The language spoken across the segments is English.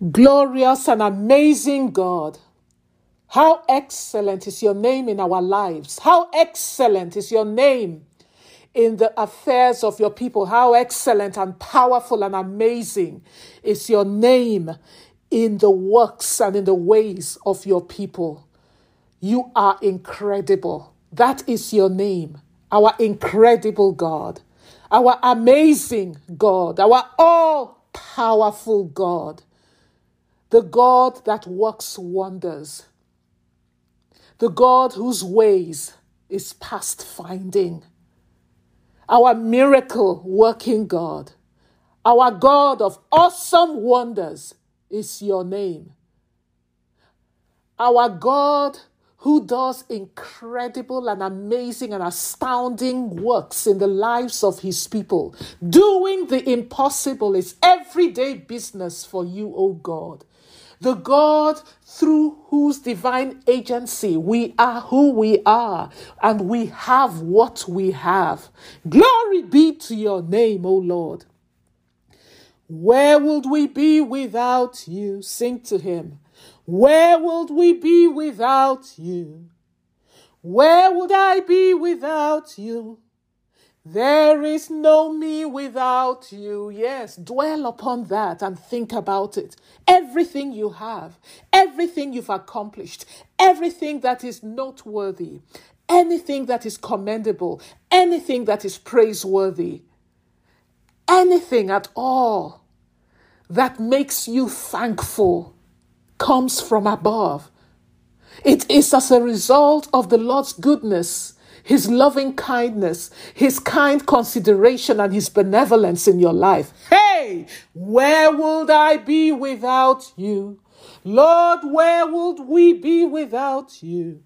Glorious and amazing God. How excellent is your name in our lives. How excellent is your name in the affairs of your people. How excellent and powerful and amazing is your name in the works and in the ways of your people. You are incredible. That is your name, our incredible God, our amazing God, our all powerful God, the God that works wonders, the God whose ways is past finding, our miracle working God, our God of awesome wonders is your name. Our God who does incredible and amazing and astounding works in the lives of his people. Doing the impossible is everyday business for you, O God. The God through whose divine agency we are who we are and we have what we have. Glory be to your name, O Lord. Where would we be without you? Sing to him. Where would we be without you? Where would I be without you? There is no me without you. Yes, dwell upon that and think about it. Everything you have, everything you've accomplished, everything that is noteworthy, anything that is commendable, anything that is praiseworthy, anything at all that makes you thankful comes from above. It is as a result of the Lord's goodness, His loving kindness, His kind consideration, and His benevolence in your life. Hey, where would I be without you? Lord, where would we be without you?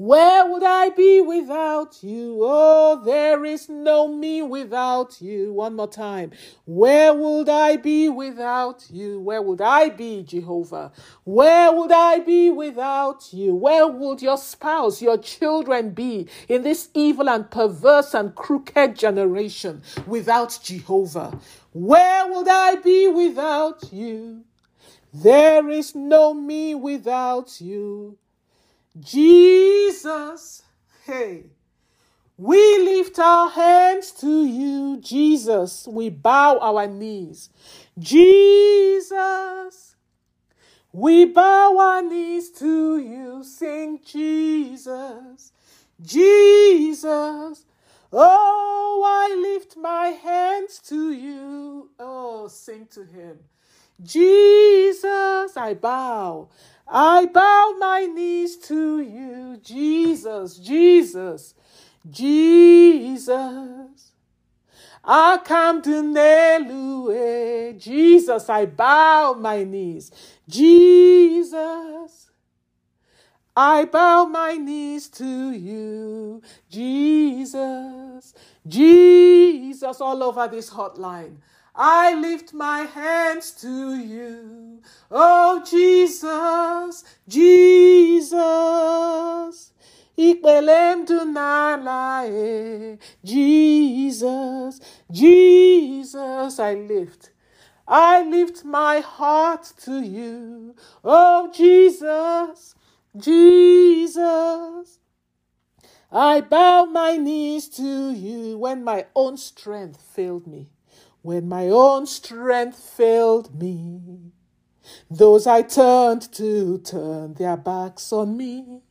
Where would I be without you? Oh, there is no me without you. One more time. Where would I be without you? Where would I be, Jehovah? Where would I be without you? Where would your spouse, your children be in this evil and perverse and crooked generation without Jehovah? Where would I be without you? There is no me without you. Jesus, hey, we lift our hands to you, Jesus. We bow our knees. Jesus, we bow our knees to you. Sing Jesus, Jesus. Oh, I lift my hands to you. Oh, sing to him. Jesus, I bow. I bow my knees to you, Jesus, Jesus, Jesus. I come to Nelue, Jesus, I bow my knees, Jesus. I bow my knees to you, Jesus, Jesus, all over this hotline. I lift my hands to you. Oh, Jesus, Jesus. Ikpelem dunalae. Jesus, Jesus, I lift. I lift my heart to you. Oh, Jesus, Jesus. I bow my knees to you when my own strength failed me when my own strength failed me. Those I turned to turned their backs on me.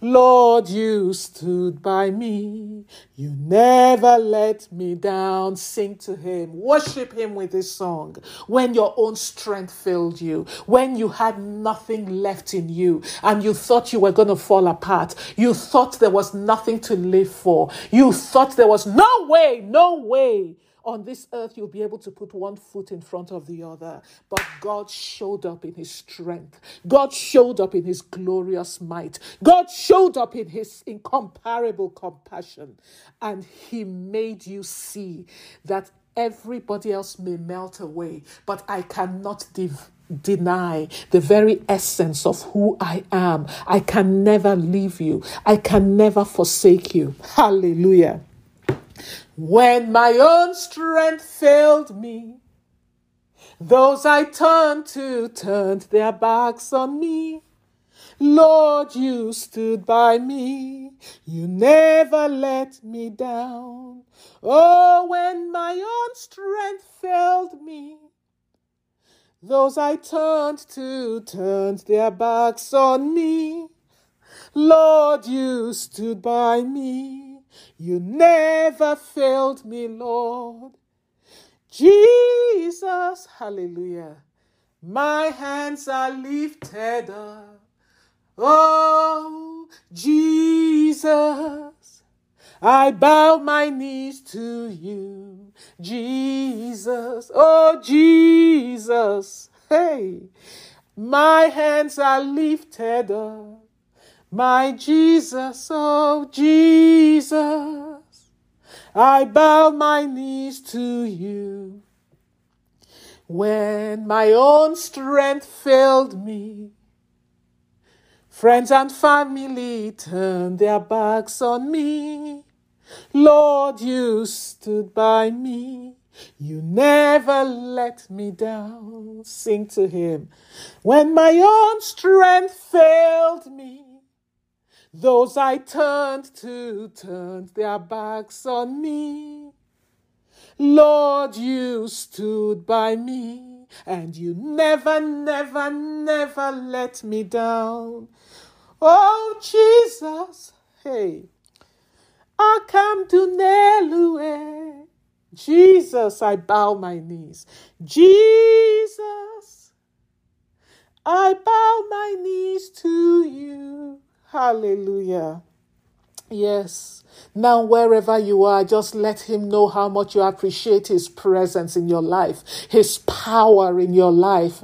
Lord, you stood by me. You never let me down. Sing to Him. Worship Him with this song. When your own strength failed you, when you had nothing left in you, and you thought you were going to fall apart, you thought there was nothing to live for, you thought there was no way, no way on this earth you'll be able to put one foot in front of the other. But God showed up in his strength. God showed up in his glorious might. God showed up in his incomparable compassion. And he made you see that everybody else may melt away, but I cannot div- deny the very essence of who I am. I can never leave you. I can never forsake you. Hallelujah. When my own strength failed me, Those I turned to turned their backs on me. Lord, you stood by me. You never let me down. Oh, when my own strength failed me, those I turned to turned their backs on me. Lord, you stood by me. You never failed me, Lord. Jesus, hallelujah. My hands are lifted up. Oh, Jesus, I bow my knees to you. Jesus, oh, Jesus, hey, my hands are lifted up. My Jesus, oh, Jesus, I bow my knees to you. When my own strength failed me, Friends and family turned their backs on me. Lord, you stood by me. You never let me down. Sing to him. When my own strength failed me, those I turned to turned their backs on me. Lord, you stood by me, and you never, never, never let me down. Oh, Jesus, hey, I come to Nelue. Jesus, I bow my knees. Jesus, I bow my knees to you. Hallelujah. Yes. Now, wherever you are, just let Him know how much you appreciate His presence in your life, His power in your life,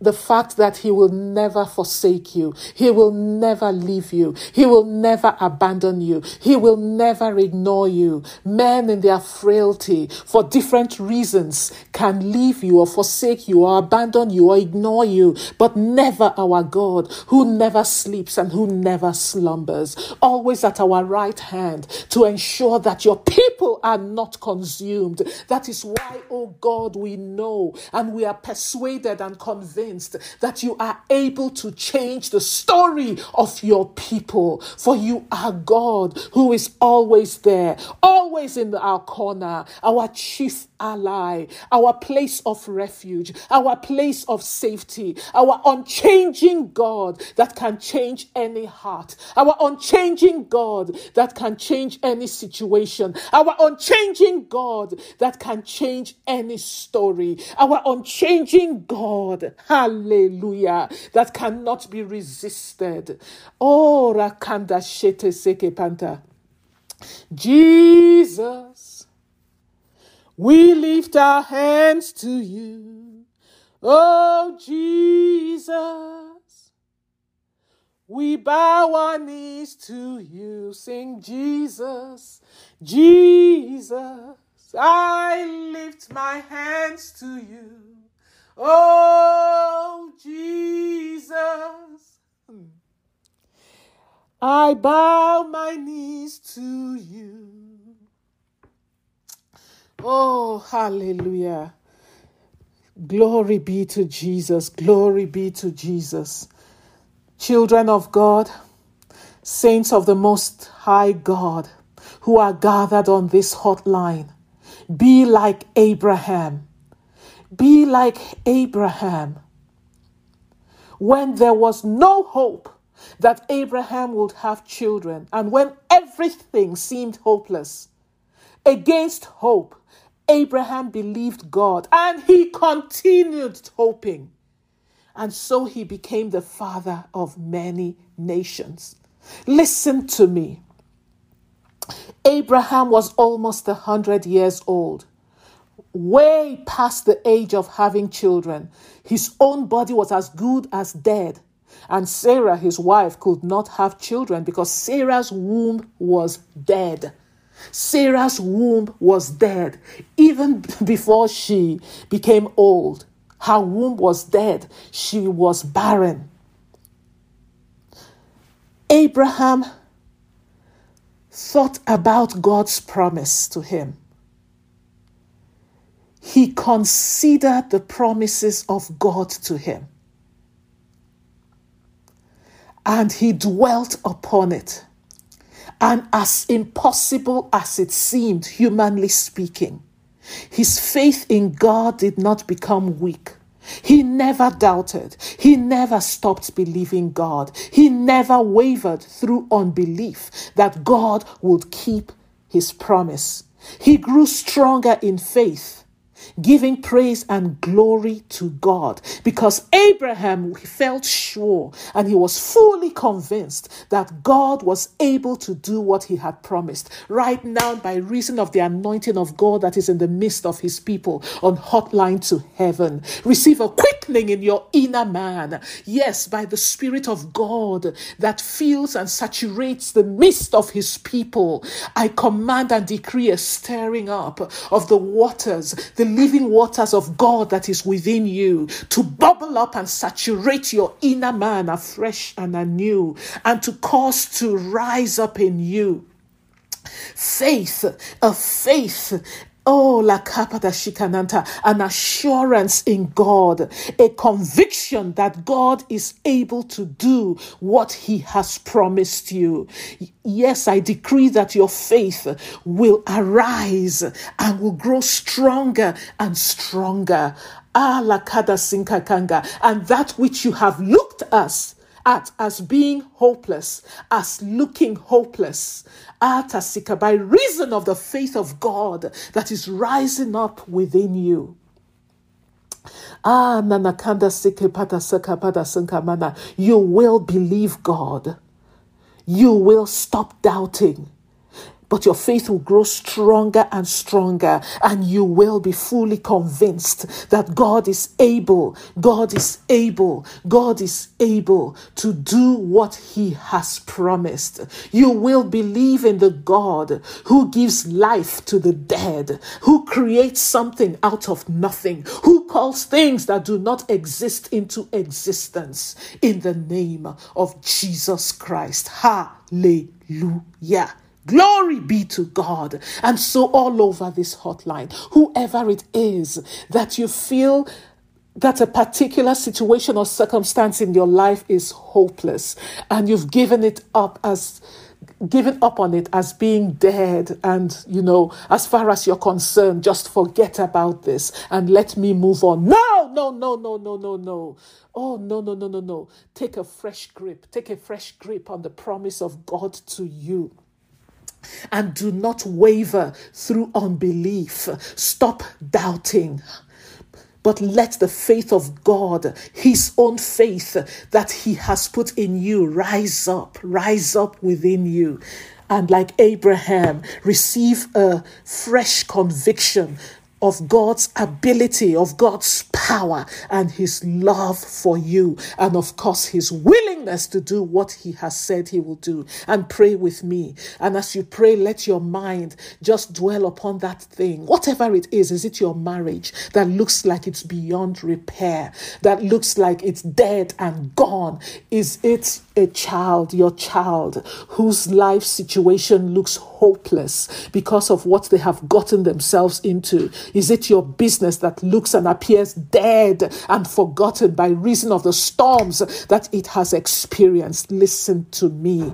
the fact that He will never forsake you, He will never leave you, He will never abandon you, He will never ignore you. Men in their frailty, for different reasons, can leave you or forsake you or abandon you or ignore you, but never our God, who never sleeps and who never slumbers, always at our right hand to ensure that your people are not consumed. That is why, oh God, we know and we are persuaded and convinced that you are able to change the story of your people. For you are God who is always there, always in our corner, our chief ally, our place of refuge, our place of safety, our unchanging God that can change any heart, our unchanging God that can change any situation, our unchanging God that can change any story, our unchanging God, hallelujah, that cannot be resisted. Oh, Rakanda Shete Seke Panta. Jesus, we lift our hands to you. Oh, Jesus. We bow our knees to you, sing Jesus, Jesus. I lift my hands to you, oh Jesus. I bow my knees to you. Oh, hallelujah. Glory be to Jesus. Glory be to Jesus. Children of God, saints of the Most High God, who are gathered on this hotline, be like Abraham. Be like Abraham. When there was no hope that Abraham would have children, and when everything seemed hopeless, against hope, Abraham believed God and he continued hoping. And so he became the father of many nations. Listen to me. Abraham was almost a hundred years old, way past the age of having children. His own body was as good as dead. And Sarah, his wife, could not have children because Sarah's womb was dead. Sarah's womb was dead even before she became old. Her womb was dead. She was barren. Abraham thought about God's promise to him. he considered the promises of God to him. And he dwelt upon it. And as impossible as it seemed, humanly speaking, his faith in God did not become weak. He never doubted. He never stopped believing God. He never wavered through unbelief that God would keep his promise. He grew stronger in faith giving praise and glory to God because Abraham felt sure and he was fully convinced that God was able to do what he had promised. Right now, by reason of the anointing of God that is in the midst of his people on hotline to heaven, receive a quickening in your inner man. Yes, by the Spirit of God that fills and saturates the midst of his people. I command and decree a stirring up of the waters, the living waters of God that is within you to bubble up and saturate your inner man afresh and anew and to cause to rise up in you. Faith, a faith Oh, la kapata shikananta, an assurance in God, a conviction that God is able to do what He has promised you. Yes, I decree that your faith will arise and will grow stronger and stronger. Ah, la kada sinkakanga, and that which you have looked us at as being hopeless, as looking hopeless, atasika, by reason of the faith of God that is rising up within you. Ah, nanakanda sikepata sakapada sankamana. You will believe God. You will stop doubting but your faith will grow stronger and stronger, and you will be fully convinced that God is able, God is able, God is able to do what He has promised. You will believe in the God who gives life to the dead, who creates something out of nothing, who calls things that do not exist into existence in the name of Jesus Christ. Hallelujah. Glory be to God. And so, all over this hotline, whoever it is that you feel that a particular situation or circumstance in your life is hopeless and you've given it up as given up on it as being dead and you know as far as you're concerned just forget about this and let me move on. No no no no no no no. Oh no no no no no. Take a fresh grip. Take a fresh grip on the promise of god to you and do not waver through unbelief. Stop doubting. But let the faith of God, His own faith that He has put in you, rise up, rise up within you. And like Abraham, receive a fresh conviction of God's ability, of God's power, and His love for you, and of course, His willingness to do what He has said He will do. And pray with me. And as you pray, let your mind just dwell upon that thing, whatever it is. Is it your marriage that looks like it's beyond repair, that looks like it's dead and gone? Is it a child, your child, whose life situation looks hopeless because of what they have gotten themselves into? Is it your business that looks and appears dead and forgotten by reason of the storms that it has experienced? Listen to me.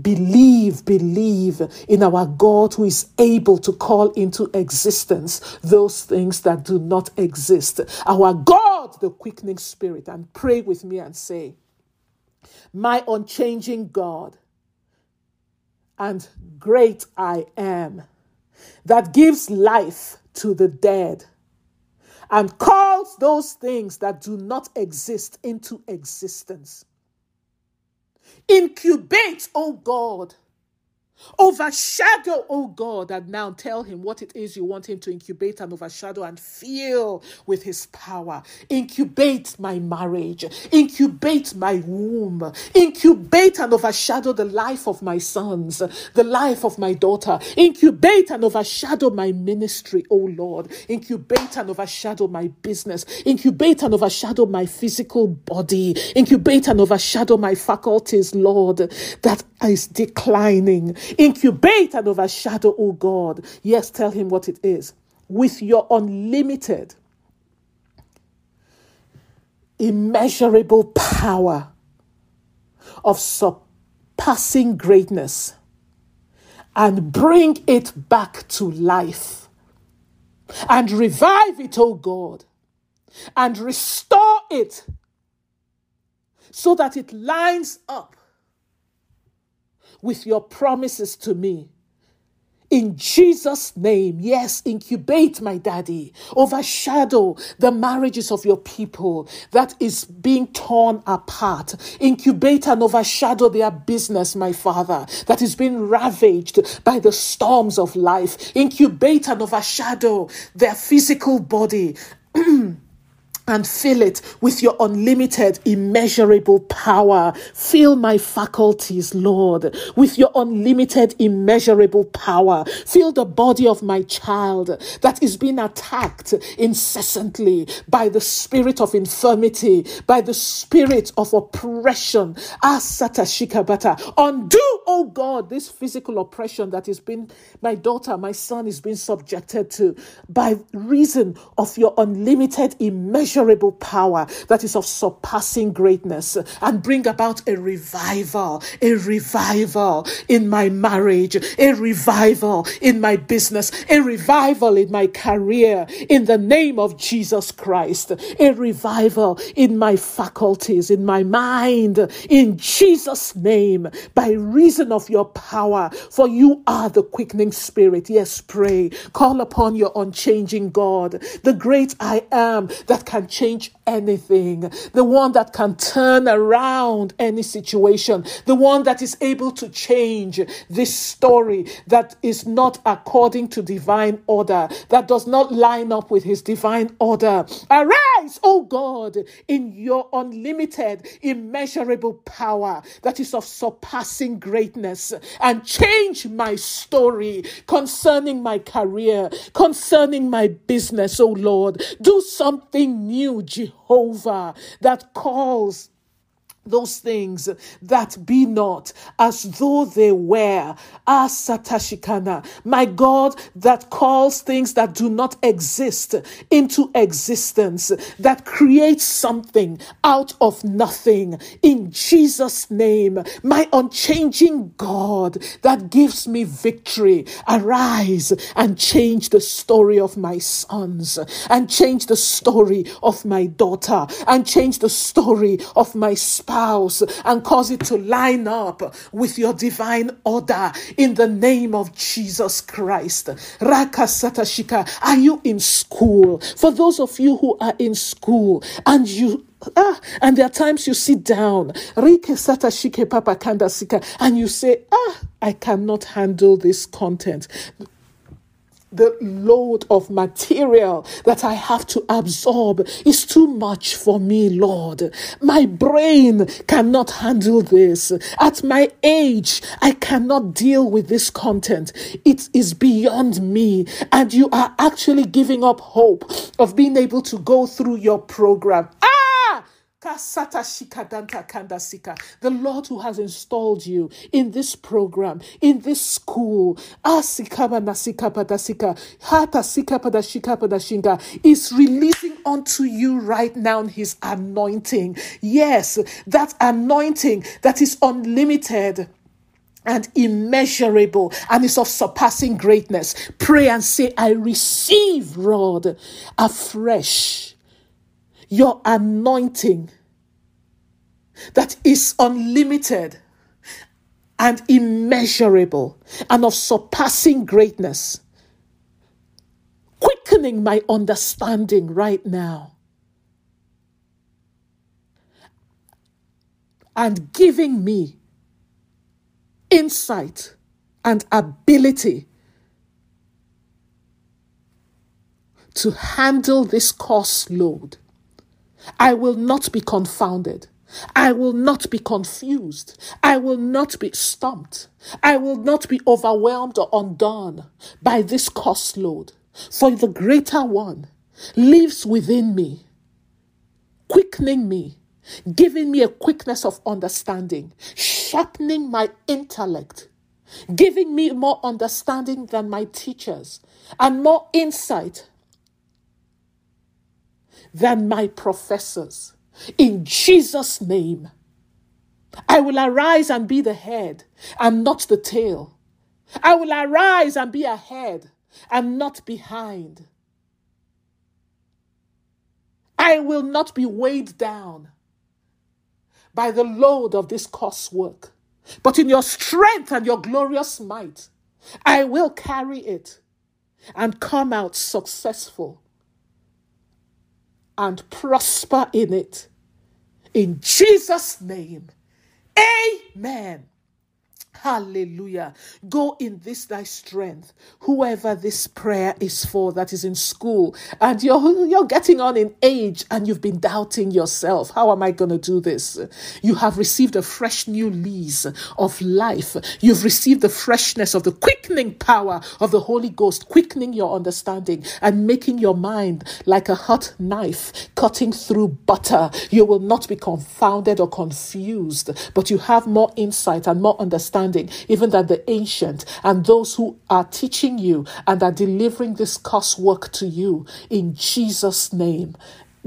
Believe, believe in our God who is able to call into existence those things that do not exist. Our God, the quickening spirit, and pray with me and say, My unchanging God and great I am that gives life to the dead and calls those things that do not exist into existence. Incubate, O oh God, Overshadow, oh God, and now tell him what it is you want him to incubate and overshadow and feel with his power. Incubate my marriage, incubate my womb, incubate and overshadow the life of my sons, the life of my daughter, incubate and overshadow my ministry, oh Lord, incubate and overshadow my business, incubate and overshadow my physical body, incubate and overshadow my faculties, Lord, that is declining Incubate and overshadow, oh God. Yes, tell him what it is. with your unlimited, immeasurable power of surpassing greatness and bring it back to life and revive it, oh God, and restore it so that it lines up with your promises to me in Jesus' name, yes, incubate, my daddy, overshadow the marriages of your people that is being torn apart. Incubate and overshadow their business, my father, that is being ravaged by the storms of life. Incubate and overshadow their physical body. and fill it with your unlimited, immeasurable power. Fill my faculties, Lord, with your unlimited, immeasurable power. Fill the body of my child that is being attacked incessantly by the spirit of infirmity, by the spirit of oppression. Asata shikabata. Undo, oh God, this physical oppression that has been my daughter, my son is being subjected to by reason of your unlimited, immeasurable immeasurable power that is of surpassing greatness and bring about a revival, a revival in my marriage, a revival in my business, a revival in my career in the name of Jesus Christ, a revival in my faculties, in my mind, in Jesus' name, by reason of your power, for you are the quickening spirit. Yes, pray. Call upon your unchanging God, the great I am that change anything, the one that can turn around any situation, the one that is able to change this story that is not according to divine order, that does not line up with his divine order. Arise, O God, in your unlimited, immeasurable power that is of surpassing greatness and change my story concerning my career, concerning my business, O Lord. Do something new, Jehovah, that calls those things that be not as though they were. Ah, Asatashikana, my God that calls things that do not exist into existence, that creates something out of nothing. In Jesus' name, my unchanging God that gives me victory, arise and change the story of my sons, and change the story of my daughter, and change the story of my spouse house and cause it to line up with your divine order in the name of Jesus Christ. Rakasatashika, are you in school? For those of you who are in school and you Ah, and there are times you sit down, and you say, Ah, I cannot handle this content the load of material that I have to absorb is too much for me, Lord. My brain cannot handle this. At my age, I cannot deal with this content. It is beyond me. And you are actually giving up hope of being able to go through your program. Ah! The Lord who has installed you in this program, in this school, is releasing unto you right now his anointing. Yes, that anointing that is unlimited and immeasurable and is of surpassing greatness. Pray and say, I receive, Lord, afresh your anointing that is unlimited and immeasurable and of surpassing greatness, quickening my understanding right now. And giving me insight and ability to handle this course load. I will not be confounded. I will not be confused. I will not be stumped. I will not be overwhelmed or undone by this cost load. For the greater one lives within me, quickening me, giving me a quickness of understanding, sharpening my intellect, giving me more understanding than my teachers and more insight than my professors. In Jesus' name, I will arise and be the head and not the tail. I will arise and be ahead and not behind. I will not be weighed down by the load of this coursework, but in your strength and your glorious might, I will carry it and come out successful and prosper in it. In Jesus' name, amen. Hallelujah. Go in this thy strength. Whoever this prayer is for that is in school and you're, you're getting on in age and you've been doubting yourself. How am I going to do this? You have received a fresh new lease of life. You've received the freshness of the quickening power of the Holy Ghost, quickening your understanding and making your mind like a hot knife cutting through butter. You will not be confounded or confused, but you have more insight and more understanding understanding, even that the ancient and those who are teaching you and are delivering this coursework to you in Jesus' name.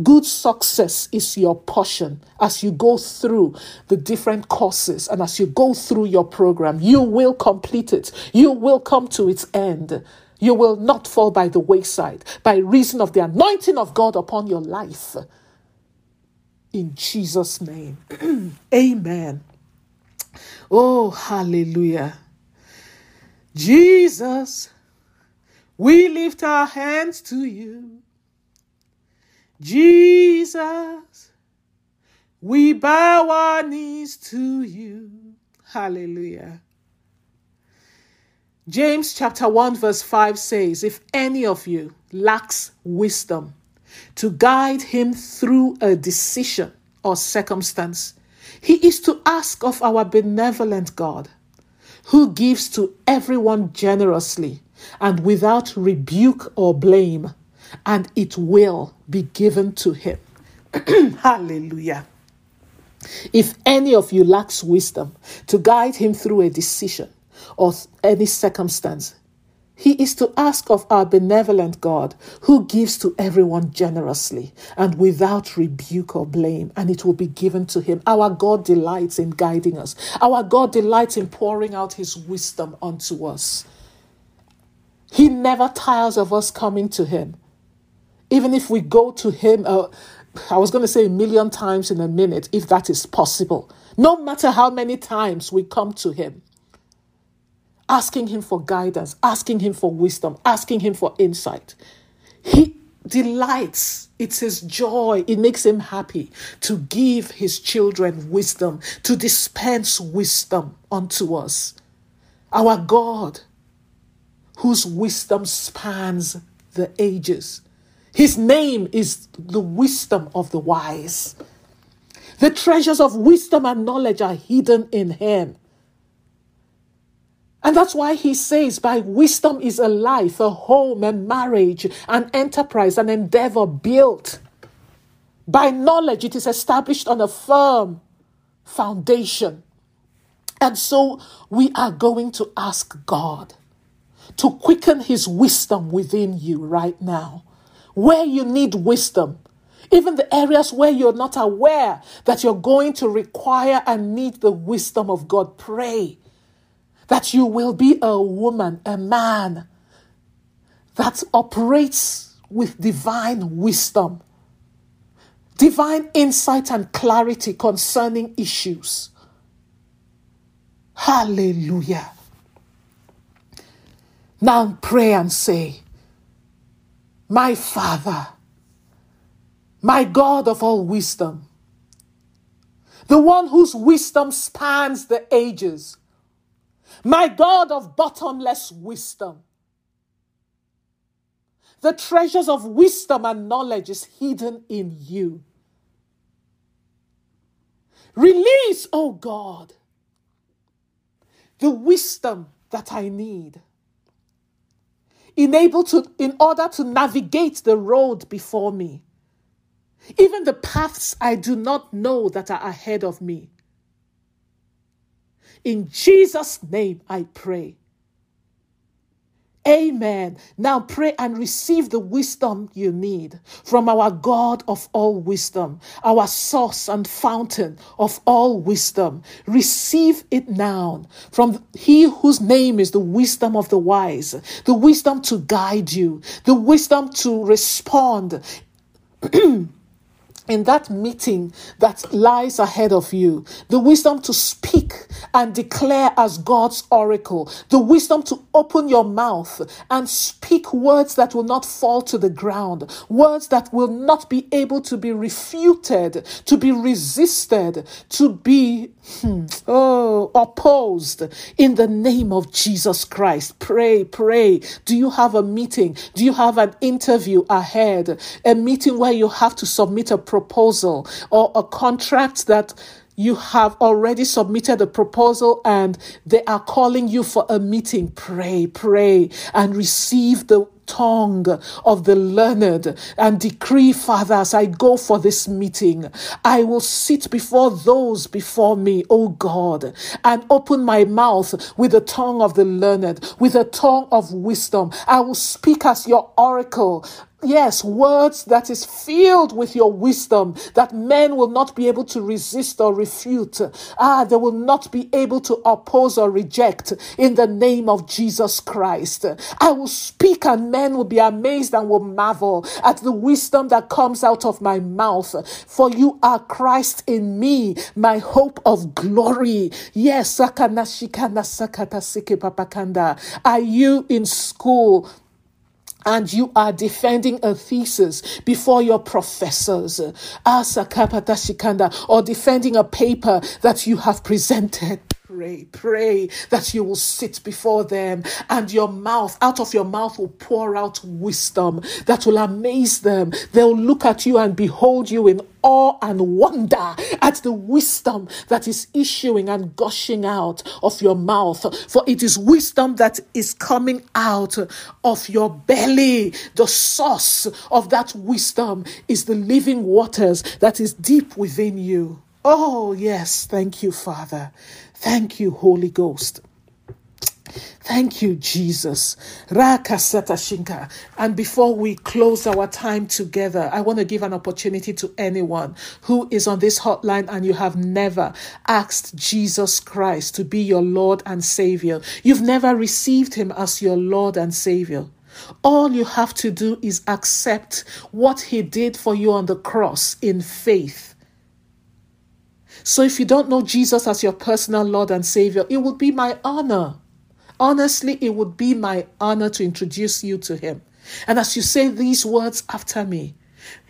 Good success is your portion as you go through the different courses and as you go through your program. You will complete it, you will come to its end. You will not fall by the wayside by reason of the anointing of God upon your life. In Jesus' name. Amen. Oh, hallelujah. Jesus, we lift our hands to you. Jesus, we bow our knees to you. Hallelujah. James chapter 1, verse 5 says, If any of you lacks wisdom to guide him through a decision or circumstance, he is to ask of our benevolent God, who gives to everyone generously and without rebuke or blame, and it will be given to him. Hallelujah. If any of you lacks wisdom to guide him through a decision or any circumstance, he is to ask of our benevolent God, who gives to everyone generously and without rebuke or blame, and it will be given to him. Our God delights in guiding us, our God delights in pouring out his wisdom unto us. He never tires of us coming to him. Even if we go to him, uh, I was going to say a million times in a minute, if that is possible. No matter how many times we come to him, asking Him for guidance, asking Him for wisdom, asking Him for insight. He delights. It's his joy. It makes him happy to give his children wisdom, to dispense wisdom unto us. Our God, whose wisdom spans the ages. His name is the wisdom of the wise. The treasures of wisdom and knowledge are hidden in him. And that's why he says, by wisdom is a life, a home, a marriage, an enterprise, an endeavor built. By knowledge, it is established on a firm foundation. And so we are going to ask God to quicken his wisdom within you right now. Where you need wisdom, even the areas where you're not aware that you're going to require and need the wisdom of God, pray that you will be a woman, a man that operates with divine wisdom, divine insight and clarity concerning issues. Hallelujah. Now pray and say, My Father, my God of all wisdom, the one whose wisdom spans the ages, my God of bottomless wisdom. The treasures of wisdom and knowledge is hidden in you. Release, oh God, the wisdom that I need. Enable to, in order to navigate the road before me, even the paths I do not know that are ahead of me. In Jesus' name I pray. Amen. Now pray and receive the wisdom you need from our God of all wisdom, our source and fountain of all wisdom. Receive it now from He whose name is the wisdom of the wise, the wisdom to guide you, the wisdom to respond. in that meeting that lies ahead of you, the wisdom to speak and declare as God's oracle, the wisdom to open your mouth and speak words that will not fall to the ground, words that will not be able to be refuted, to be resisted, to be hmm, oh, opposed in the name of Jesus Christ. Pray, pray. Do you have a meeting? Do you have an interview ahead? A meeting where you have to submit a proposal or a contract that you have already submitted a proposal and they are calling you for a meeting. Pray, pray, and receive the tongue of the learned and decree, Father, as I go for this meeting, I will sit before those before me, O God, and open my mouth with the tongue of the learned, with a tongue of wisdom. I will speak as your oracle. Yes, words that is filled with your wisdom that men will not be able to resist or refute. Ah, they will not be able to oppose or reject in the name of Jesus Christ. I will speak and men will be amazed and will marvel at the wisdom that comes out of my mouth. For you are Christ in me, my hope of glory. Yes, are you in school? And you are defending a thesis before your professors, or defending a paper that you have presented pray, pray that you will sit before them and your mouth, out of your mouth will pour out wisdom that will amaze them. They'll look at you and behold you in awe and wonder at the wisdom that is issuing and gushing out of your mouth. For it is wisdom that is coming out of your belly. The source of that wisdom is the living waters that is deep within you. Oh, yes. Thank you, Father. Thank you, Holy Ghost. Thank you, Jesus. And before we close our time together, I want to give an opportunity to anyone who is on this hotline and you have never asked Jesus Christ to be your Lord and Savior. You've never received Him as your Lord and Savior. All you have to do is accept what He did for you on the cross in faith so if you don't know Jesus as your personal Lord and Savior, it would be my honor. Honestly, it would be my honor to introduce you to Him. And as you say these words after me,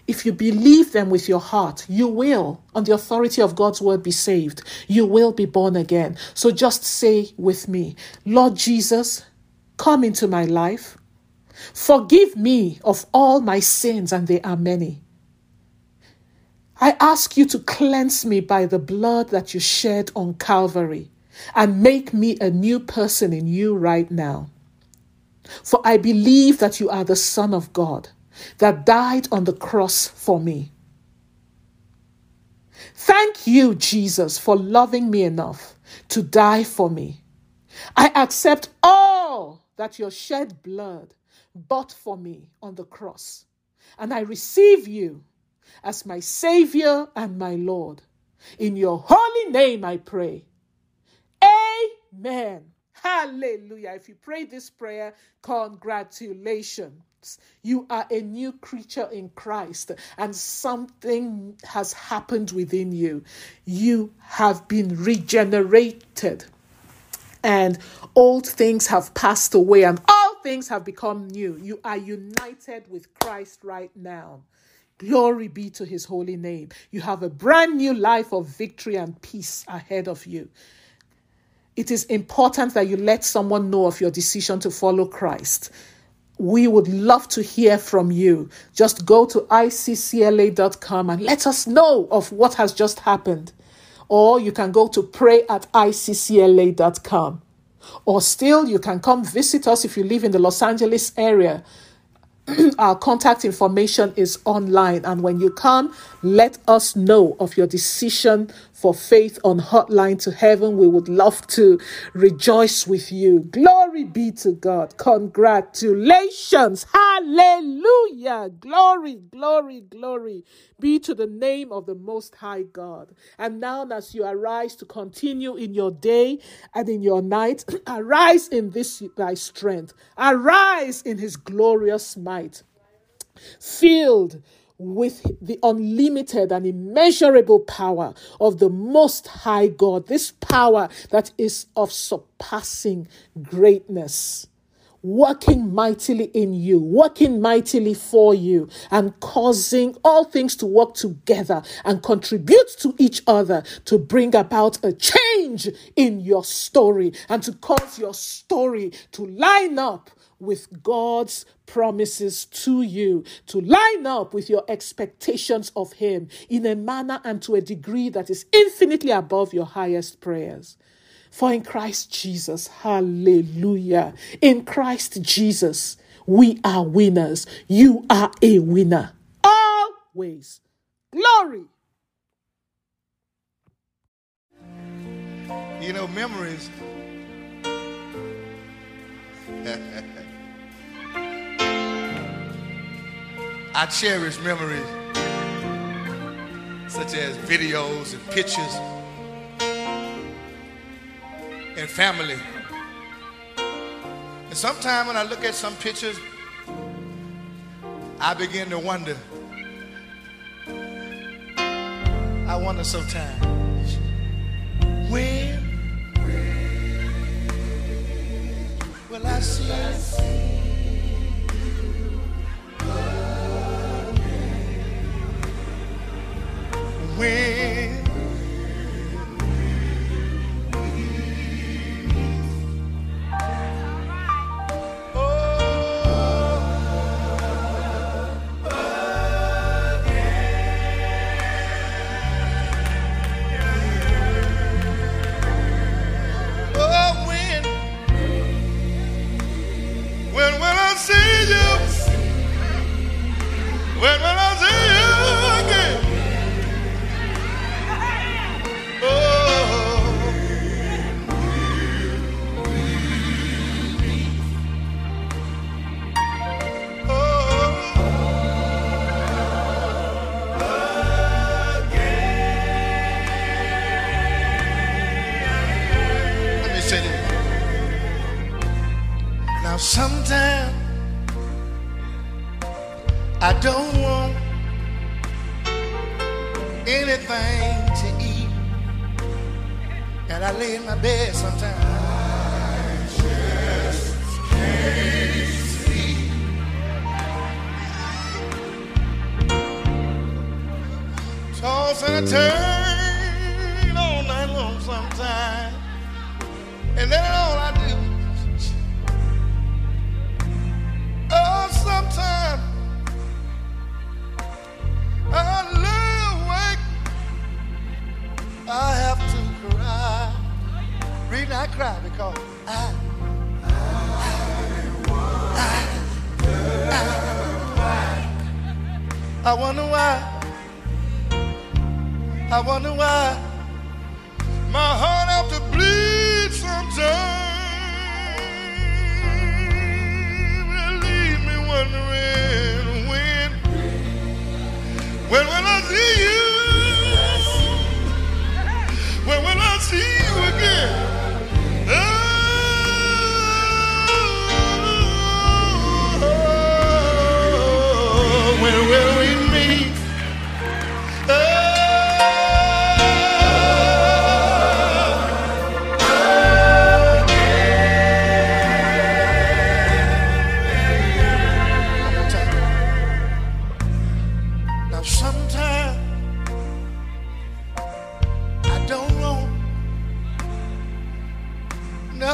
if you believe them with your heart, you will, on the authority of God's word, be saved. You will be born again. So just say with me, Lord Jesus, come into my life. Forgive me of all my sins, and they are many. I ask you to cleanse me by the blood that you shed on Calvary and make me a new person in you right now. For I believe that you are the Son of God that died on the cross for me. Thank you, Jesus, for loving me enough to die for me. I accept all that your shed blood bought for me on the cross, and I receive you as my Savior and my Lord. In your holy name I pray. Amen. Hallelujah. If you pray this prayer, congratulations. You are a new creature in Christ, and something has happened within you. You have been regenerated, and old things have passed away, and all things have become new. You are united with Christ right now. Glory be to his holy name. You have a brand new life of victory and peace ahead of you. It is important that you let someone know of your decision to follow Christ. We would love to hear from you. Just go to iccla.com and let us know of what has just happened. Or you can go to pray at iccla.com. Or still, you can come visit us if you live in the Los Angeles area our contact information is online. And when you come, let us know of your decision for Faith on Hotline to Heaven. We would love to rejoice with you. Glory be to God. Congratulations. Hallelujah. Glory, glory, glory be to the name of the Most High God. And now, as you arise to continue in your day and in your night, arise in this thy strength, arise in his glorious might, filled with the unlimited and immeasurable power of the Most High God, this power that is of surpassing greatness working mightily in you, working mightily for you, and causing all things to work together and contribute to each other to bring about a change in your story and to cause your story to line up with God's promises to you, to line up with your expectations of Him in a manner and to a degree that is infinitely above your highest prayers. For in Christ Jesus, hallelujah, in Christ Jesus, we are winners. You are a winner. Always. Glory. You know, memories. I cherish memories such as videos and pictures and family. And sometimes when I look at some pictures, I begin to wonder. I wonder sometimes when will I see? When Toss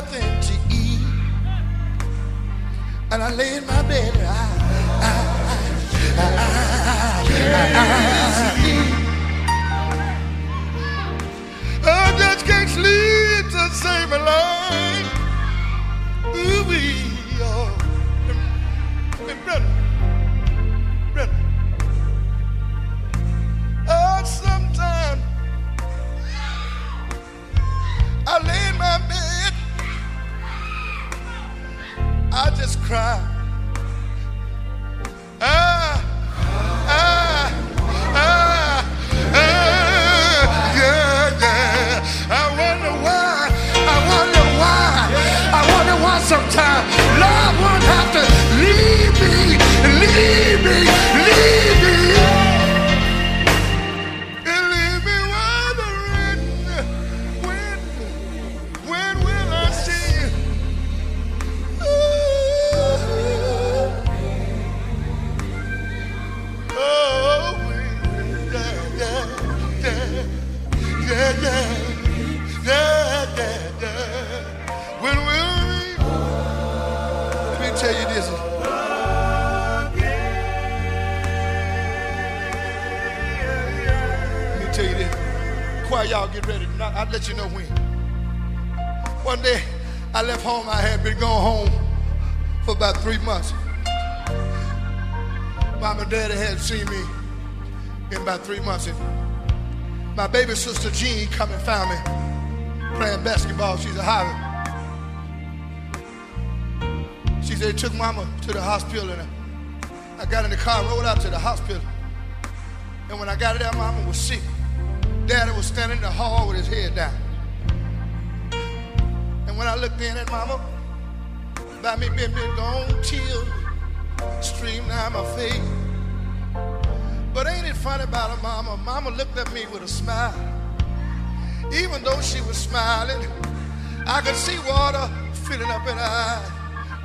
nothing to eat, and I lay in my bed. and I, I, I, I, I, I, I just can't sleep to save my life. While y'all get ready, I'll let you know when. One day, I left home. I had been gone home for about three months. Mom and Daddy hadn't seen me in about three months. And my baby sister Jean come and found me playing basketball. She's a Harvard. She said took Mama to the hospital, and I, got in the car, rolled out to the hospital. And when I got there, Mama was sick. Daddy was standing in the hall with his head down. And when I looked in at Mama, by me being gone, tears streamed down my face. But ain't it funny about a mama? Mama looked at me with a smile. Even though she was smiling, I could see water filling up in her eyes.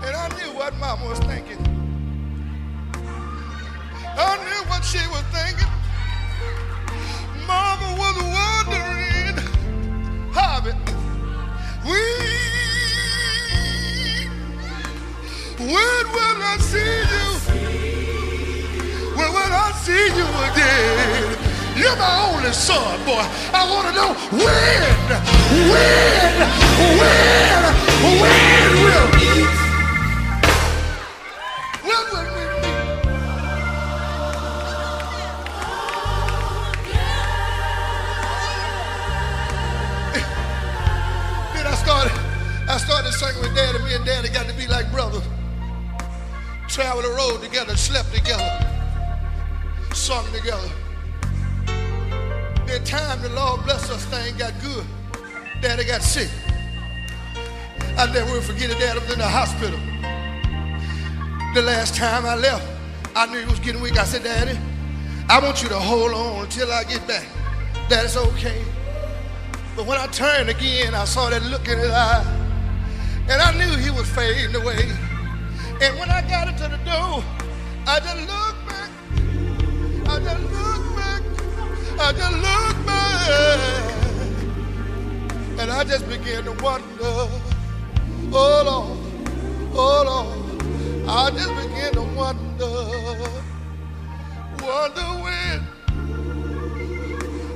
And I knew what mama was thinking. I knew what she was thinking. Mama was wondering, Harvey, we, when will I see you? When will I see you again? You're my only son, boy. I want to know when, when, when, time I left, I knew he was getting weak. I said, Daddy, I want you to hold on until I get back. That's okay. But when I turned again, I saw that look in his eye. And I knew he was fading away. And when I got into the door, I just looked back. I just looked back. I just looked back. And I just began to wonder, oh Lord, oh Lord. I just begin to wonder, wonder when.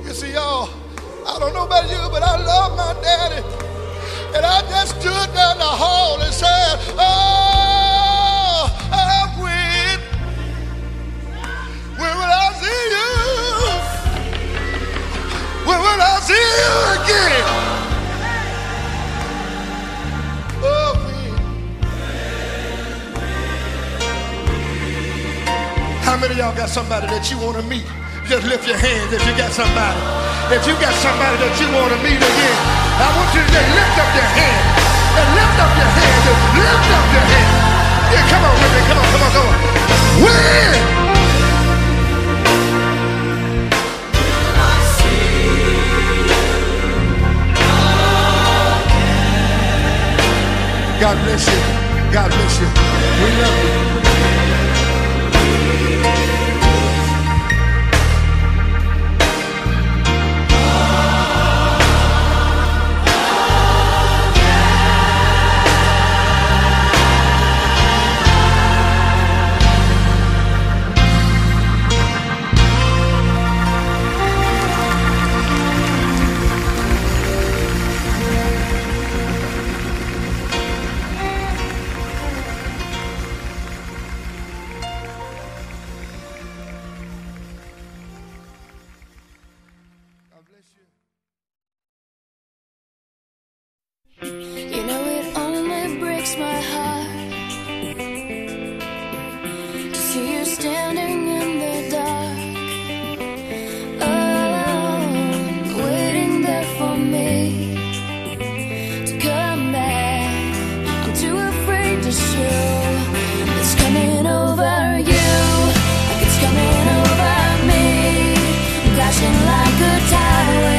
You see, y'all, I don't know about you, but I love my daddy. And I just stood down the hall and said, Oh, I win. When will I see you? When will I see you again? Many of y'all got somebody that you want to meet? Just lift your hands if you got somebody. If you got somebody that you want to meet again, I want you to lift up your hand. And lift up your hand. And lift up your hand. Yeah, come on me. Come on, come on, come on. Win! God bless you. God bless you. We love you. Like it's coming over you, you're coming over me. Gushing like a tidal wave.